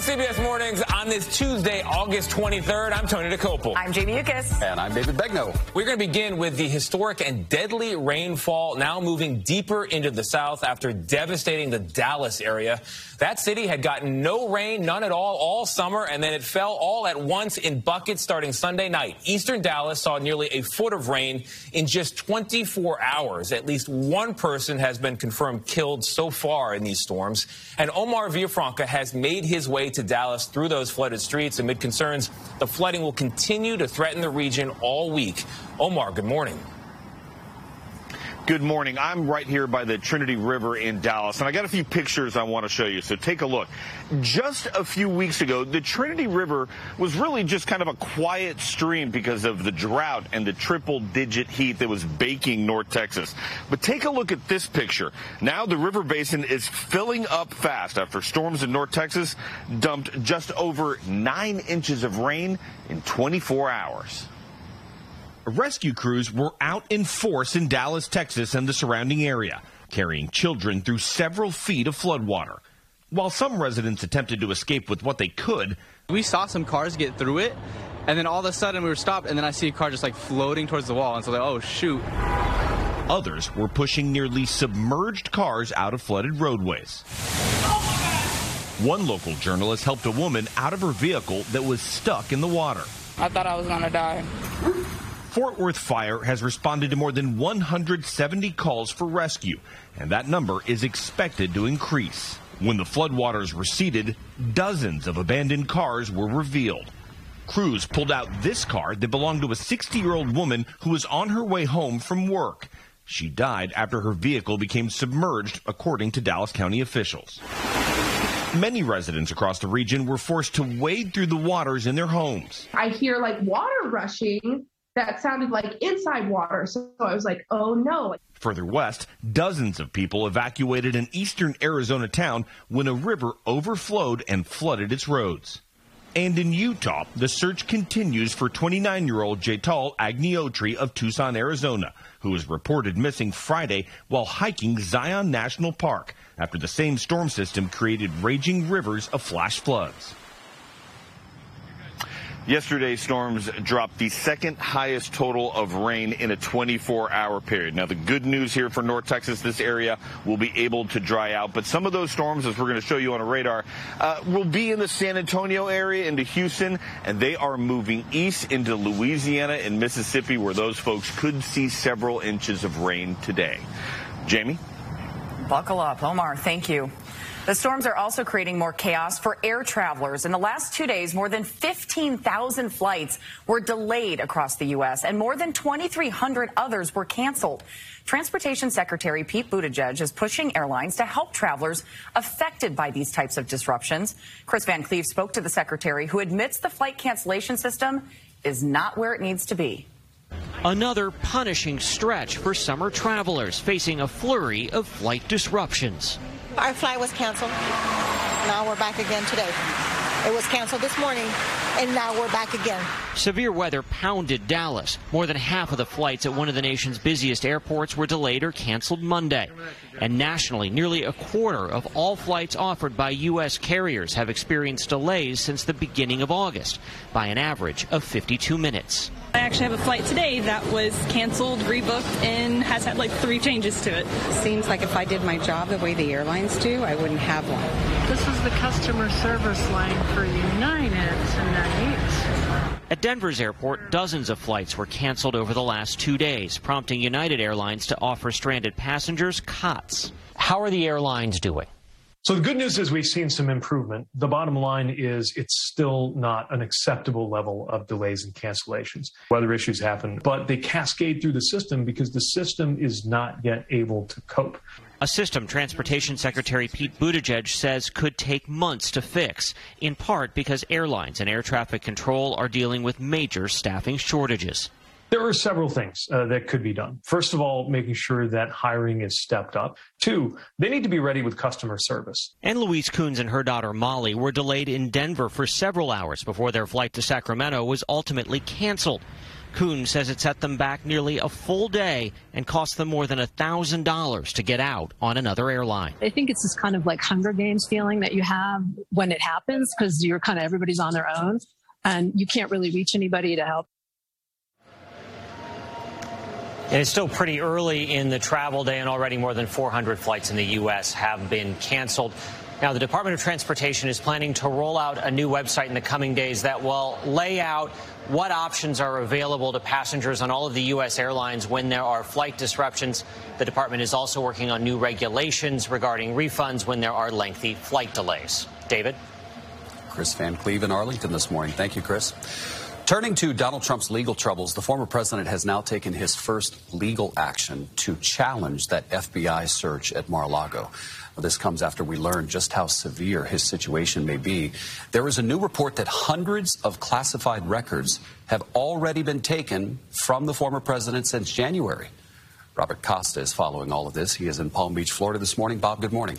CBS Mornings on this Tuesday, August 23rd. I'm Tony Dokoupil. I'm Jamie Yuccas. And I'm David Begnaud. We're going to begin with the historic and deadly rainfall now moving deeper into the south after devastating the Dallas area. That city had gotten no rain, none at all, all summer, and then it fell all at once in buckets starting Sunday night. Eastern Dallas saw nearly a foot of rain in just 24 hours. At least one person has been confirmed killed so far in these storms. And Omar Villafranca has made his way to Dallas through those flooded streets amid concerns the flooding will continue to threaten the region all week. Omar, good morning. Good morning. I'm right here by the Trinity River in Dallas, and I got a few pictures I want to show you, so take a look. Just a few weeks ago, the Trinity River was really just kind of a quiet stream because of the drought and the triple digit heat that was baking North Texas. But take a look at this picture. Now the river basin is filling up fast after storms in North Texas dumped just over nine inches of rain in 24 hours. Rescue crews were out in force in Dallas, Texas, and the surrounding area, carrying children through several feet of floodwater. While some residents attempted to escape with what they could, we saw some cars get through it, and then all of a sudden we were stopped, and then I see a car just like floating towards the wall, and so like, oh shoot. Others were pushing nearly submerged cars out of flooded roadways. One local journalist helped a woman out of her vehicle that was stuck in the water. I thought I was going to die. Fort Worth Fire has responded to more than 170 calls for rescue, and that number is expected to increase. When the floodwaters receded, dozens of abandoned cars were revealed. Crews pulled out this car that belonged to a 60 year old woman who was on her way home from work. She died after her vehicle became submerged, according to Dallas County officials. Many residents across the region were forced to wade through the waters in their homes. I hear like water rushing that sounded like inside water. So I was like, oh no. Further west, dozens of people evacuated an eastern Arizona town when a river overflowed and flooded its roads. And in Utah, the search continues for 29 year old Jetal Agnihotri of Tucson, Arizona, who was reported missing Friday while hiking Zion National Park after the same storm system created raging rivers of flash floods. Yesterday's storms dropped the second highest total of rain in a 24 hour period. Now, the good news here for North Texas, this area will be able to dry out, but some of those storms, as we're going to show you on a radar, uh, will be in the San Antonio area into Houston, and they are moving east into Louisiana and Mississippi, where those folks could see several inches of rain today. Jamie? Buckle up. Omar, thank you. The storms are also creating more chaos for air travelers. In the last two days, more than 15,000 flights were delayed across the U.S., and more than 2,300 others were canceled. Transportation Secretary Pete Buttigieg is pushing airlines to help travelers affected by these types of disruptions. Chris Van Cleave spoke to the secretary, who admits the flight cancellation system is not where it needs to be. Another punishing stretch for summer travelers facing a flurry of flight disruptions. Our flight was canceled. Now we're back again today. It was canceled this morning. And now we're back again. Severe weather pounded Dallas. More than half of the flights at one of the nation's busiest airports were delayed or canceled Monday. And nationally, nearly a quarter of all flights offered by U.S. carriers have experienced delays since the beginning of August by an average of 52 minutes. I actually have a flight today that was canceled, rebooked, and has had like three changes to it. Seems like if I did my job the way the airlines do, I wouldn't have one. This is the customer service line for United tonight. At Denver's airport, dozens of flights were canceled over the last two days, prompting United Airlines to offer stranded passengers cots. How are the airlines doing? So the good news is we've seen some improvement. The bottom line is it's still not an acceptable level of delays and cancellations. Weather issues happen, but they cascade through the system because the system is not yet able to cope. A system Transportation Secretary Pete Buttigieg says could take months to fix, in part because airlines and air traffic control are dealing with major staffing shortages. There are several things uh, that could be done. First of all, making sure that hiring is stepped up. Two, they need to be ready with customer service. And Louise Coons and her daughter Molly were delayed in Denver for several hours before their flight to Sacramento was ultimately canceled. Coons says it set them back nearly a full day and cost them more than $1,000 to get out on another airline. I think it's this kind of like Hunger Games feeling that you have when it happens because you're kind of everybody's on their own and you can't really reach anybody to help. And it's still pretty early in the travel day, and already more than 400 flights in the U.S. have been canceled. Now, the Department of Transportation is planning to roll out a new website in the coming days that will lay out what options are available to passengers on all of the U.S. airlines when there are flight disruptions. The department is also working on new regulations regarding refunds when there are lengthy flight delays. David? Chris Van Cleave in Arlington this morning. Thank you, Chris. Turning to Donald Trump's legal troubles, the former president has now taken his first legal action to challenge that FBI search at Mar-a-Lago. This comes after we learned just how severe his situation may be. There is a new report that hundreds of classified records have already been taken from the former president since January. Robert Costa is following all of this. He is in Palm Beach, Florida this morning. Bob, good morning.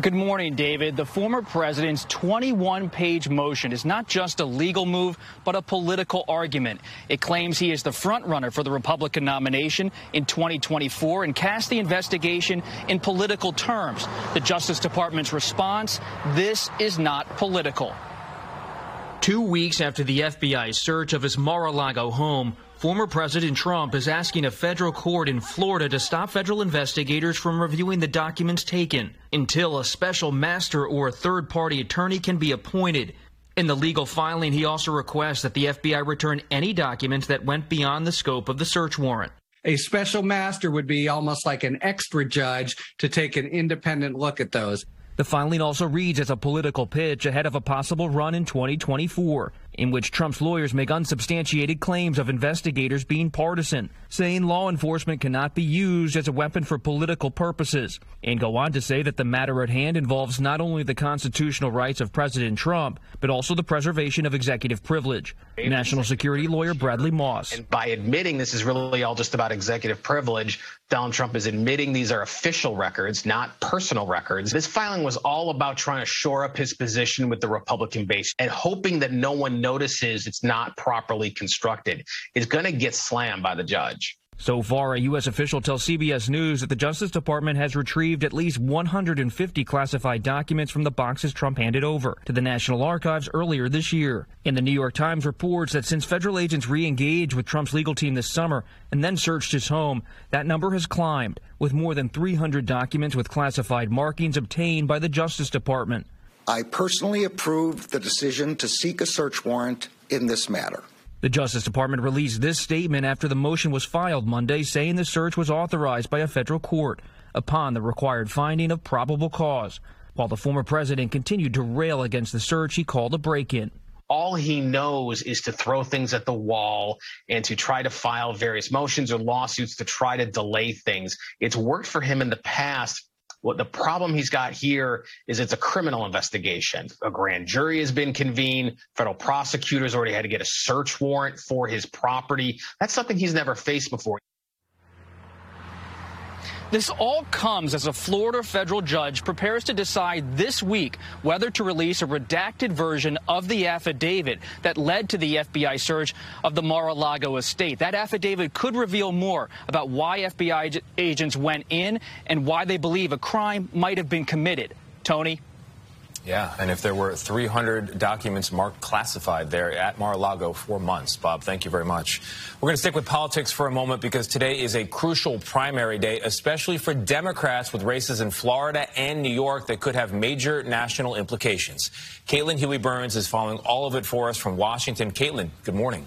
Good morning, David. The former president's 21 page motion is not just a legal move, but a political argument. It claims he is the frontrunner for the Republican nomination in 2024 and casts the investigation in political terms. The Justice Department's response this is not political. Two weeks after the FBI's search of his Mar a Lago home, Former President Trump is asking a federal court in Florida to stop federal investigators from reviewing the documents taken until a special master or a third party attorney can be appointed. In the legal filing, he also requests that the FBI return any documents that went beyond the scope of the search warrant. A special master would be almost like an extra judge to take an independent look at those. The filing also reads as a political pitch ahead of a possible run in 2024 in which Trump's lawyers make unsubstantiated claims of investigators being partisan, saying law enforcement cannot be used as a weapon for political purposes, and go on to say that the matter at hand involves not only the constitutional rights of President Trump, but also the preservation of executive privilege. National security lawyer Bradley Moss. And by admitting this is really all just about executive privilege, Donald Trump is admitting these are official records, not personal records. This filing was all about trying to shore up his position with the Republican base and hoping that no one notices it's not properly constructed is going to get slammed by the judge. So far, a U.S. official tells CBS News that the Justice Department has retrieved at least 150 classified documents from the boxes Trump handed over to the National Archives earlier this year. And the New York Times reports that since federal agents re engaged with Trump's legal team this summer and then searched his home, that number has climbed, with more than 300 documents with classified markings obtained by the Justice Department. I personally approve the decision to seek a search warrant in this matter. The Justice Department released this statement after the motion was filed Monday, saying the search was authorized by a federal court upon the required finding of probable cause. While the former president continued to rail against the search he called a break in. All he knows is to throw things at the wall and to try to file various motions or lawsuits to try to delay things. It's worked for him in the past what the problem he's got here is it's a criminal investigation. A grand jury has been convened. Federal prosecutors already had to get a search warrant for his property. That's something he's never faced before. This all comes as a Florida federal judge prepares to decide this week whether to release a redacted version of the affidavit that led to the FBI search of the Mar-a-Lago estate. That affidavit could reveal more about why FBI agents went in and why they believe a crime might have been committed. Tony? Yeah, and if there were 300 documents marked classified there at Mar-a-Lago for months. Bob, thank you very much. We're going to stick with politics for a moment because today is a crucial primary day, especially for Democrats with races in Florida and New York that could have major national implications. Caitlin Huey Burns is following all of it for us from Washington. Caitlin, good morning.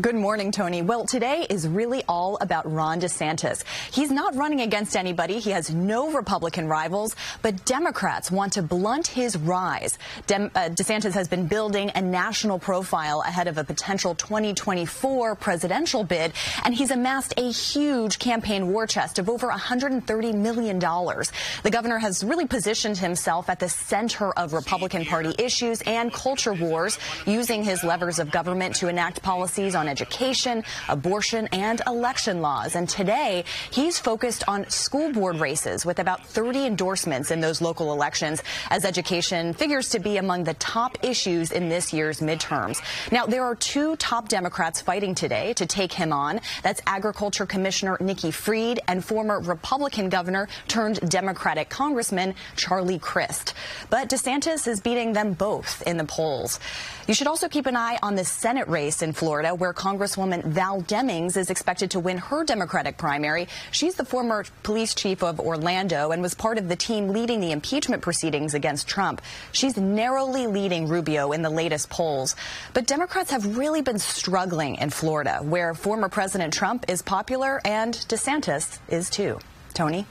Good morning, Tony. Well, today is really all about Ron DeSantis. He's not running against anybody. He has no Republican rivals, but Democrats want to blunt his rise. Uh, DeSantis has been building a national profile ahead of a potential 2024 presidential bid, and he's amassed a huge campaign war chest of over $130 million. The governor has really positioned himself at the center of Republican Party issues and culture wars, using his levers of government to enact policies on on education, abortion, and election laws. And today, he's focused on school board races with about 30 endorsements in those local elections, as education figures to be among the top issues in this year's midterms. Now, there are two top Democrats fighting today to take him on. That's Agriculture Commissioner Nikki Fried and former Republican governor turned Democratic Congressman Charlie Crist. But DeSantis is beating them both in the polls. You should also keep an eye on the Senate race in Florida, where Congresswoman Val Demings is expected to win her Democratic primary. She's the former police chief of Orlando and was part of the team leading the impeachment proceedings against Trump. She's narrowly leading Rubio in the latest polls. But Democrats have really been struggling in Florida, where former President Trump is popular and DeSantis is too. Tony?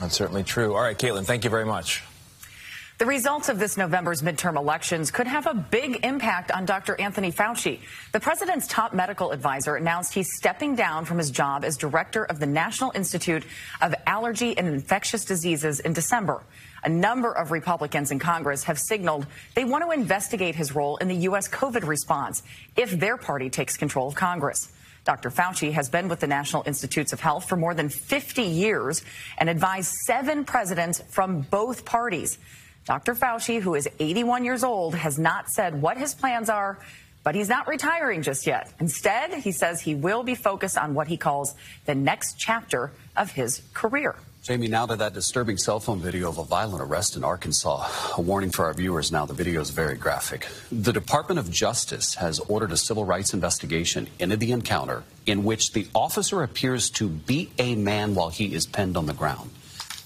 That's certainly true. All right, Caitlin, thank you very much. The results of this November's midterm elections could have a big impact on Dr. Anthony Fauci. The president's top medical advisor announced he's stepping down from his job as director of the National Institute of Allergy and Infectious Diseases in December. A number of Republicans in Congress have signaled they want to investigate his role in the U.S. COVID response if their party takes control of Congress. Dr. Fauci has been with the National Institutes of Health for more than 50 years and advised seven presidents from both parties. Dr. Fauci, who is 81 years old, has not said what his plans are, but he's not retiring just yet. Instead, he says he will be focused on what he calls the next chapter of his career. Jamie, now to that disturbing cell phone video of a violent arrest in Arkansas. A warning for our viewers now, the video is very graphic. The Department of Justice has ordered a civil rights investigation into the encounter in which the officer appears to beat a man while he is pinned on the ground.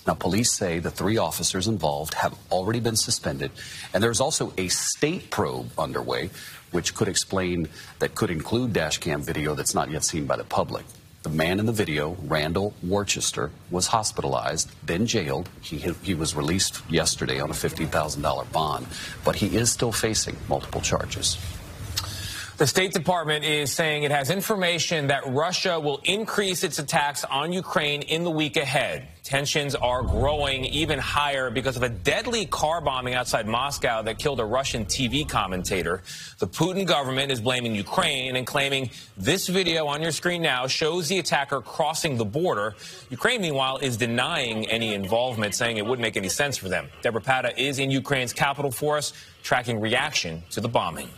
Now, police say the three officers involved have already been suspended, and there's also a state probe underway, which could explain, that could include dashcam video that's not yet seen by the public. The man in the video, Randall Worcester, was hospitalized, then jailed. He, he was released yesterday on a $15,000 bond, but he is still facing multiple charges. The State Department is saying it has information that Russia will increase its attacks on Ukraine in the week ahead. Tensions are growing even higher because of a deadly car bombing outside Moscow that killed a Russian TV commentator. The Putin government is blaming Ukraine and claiming this video on your screen now shows the attacker crossing the border. Ukraine, meanwhile, is denying any involvement, saying it wouldn't make any sense for them. Debora Patta is in Ukraine's capital for us, tracking reaction to the bombing.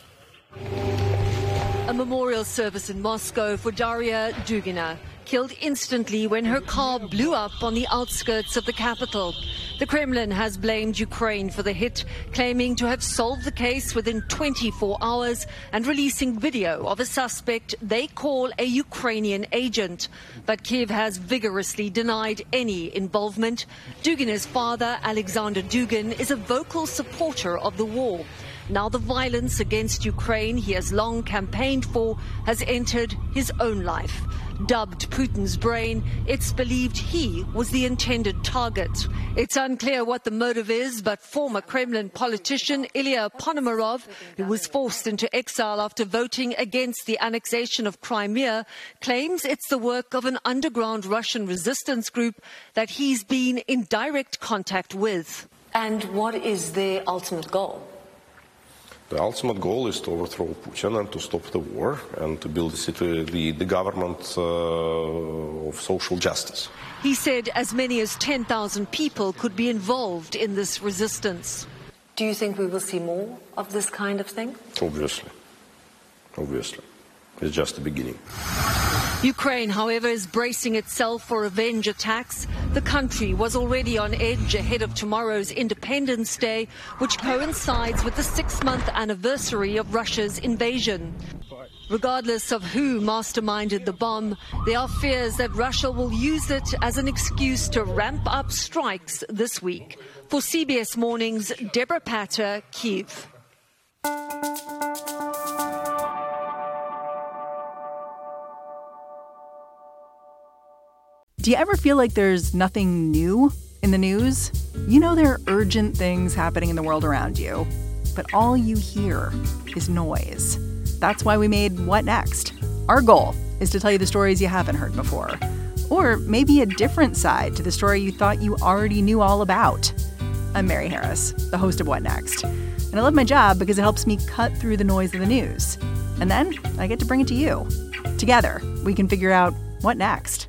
A memorial service in Moscow for Daria Dugina, killed instantly when her car blew up on the outskirts of the capital. The Kremlin has blamed Ukraine for the hit, claiming to have solved the case within 24 hours and releasing video of a suspect they call a Ukrainian agent. But Kiev has vigorously denied any involvement. Dugina's father, Alexander Dugin, is a vocal supporter of the war. Now the violence against Ukraine he has long campaigned for has entered his own life. Dubbed Putin's brain, it's believed he was the intended target. It's unclear what the motive is, but former Kremlin politician Ilya Ponomarev, who was forced into exile after voting against the annexation of Crimea, claims it's the work of an underground Russian resistance group that he's been in direct contact with. And what is the ultimate goal? The ultimate goal is to overthrow Putin and to stop the war and to build the, the, the government uh, of social justice. He said as many as 10,000 people could be involved in this resistance. Do you think we will see more of this kind of thing? Obviously. Obviously. It's just the beginning. Ukraine, however, is bracing itself for revenge attacks. The country was already on edge ahead of tomorrow's Independence Day, which coincides with the six month anniversary of Russia's invasion. Regardless of who masterminded the bomb, there are fears that Russia will use it as an excuse to ramp up strikes this week. For CBS Mornings, Debora Patta, Kiev. Do you ever feel like there's nothing new in the news? You know there are urgent things happening in the world around you, but all you hear is noise. That's why we made What Next? Our goal is to tell you the stories you haven't heard before, or maybe a different side to the story you thought you already knew all about. I'm Mary Harris, the host of What Next, and I love my job because it helps me cut through the noise of the news. And then I get to bring it to you. Together, we can figure out what next.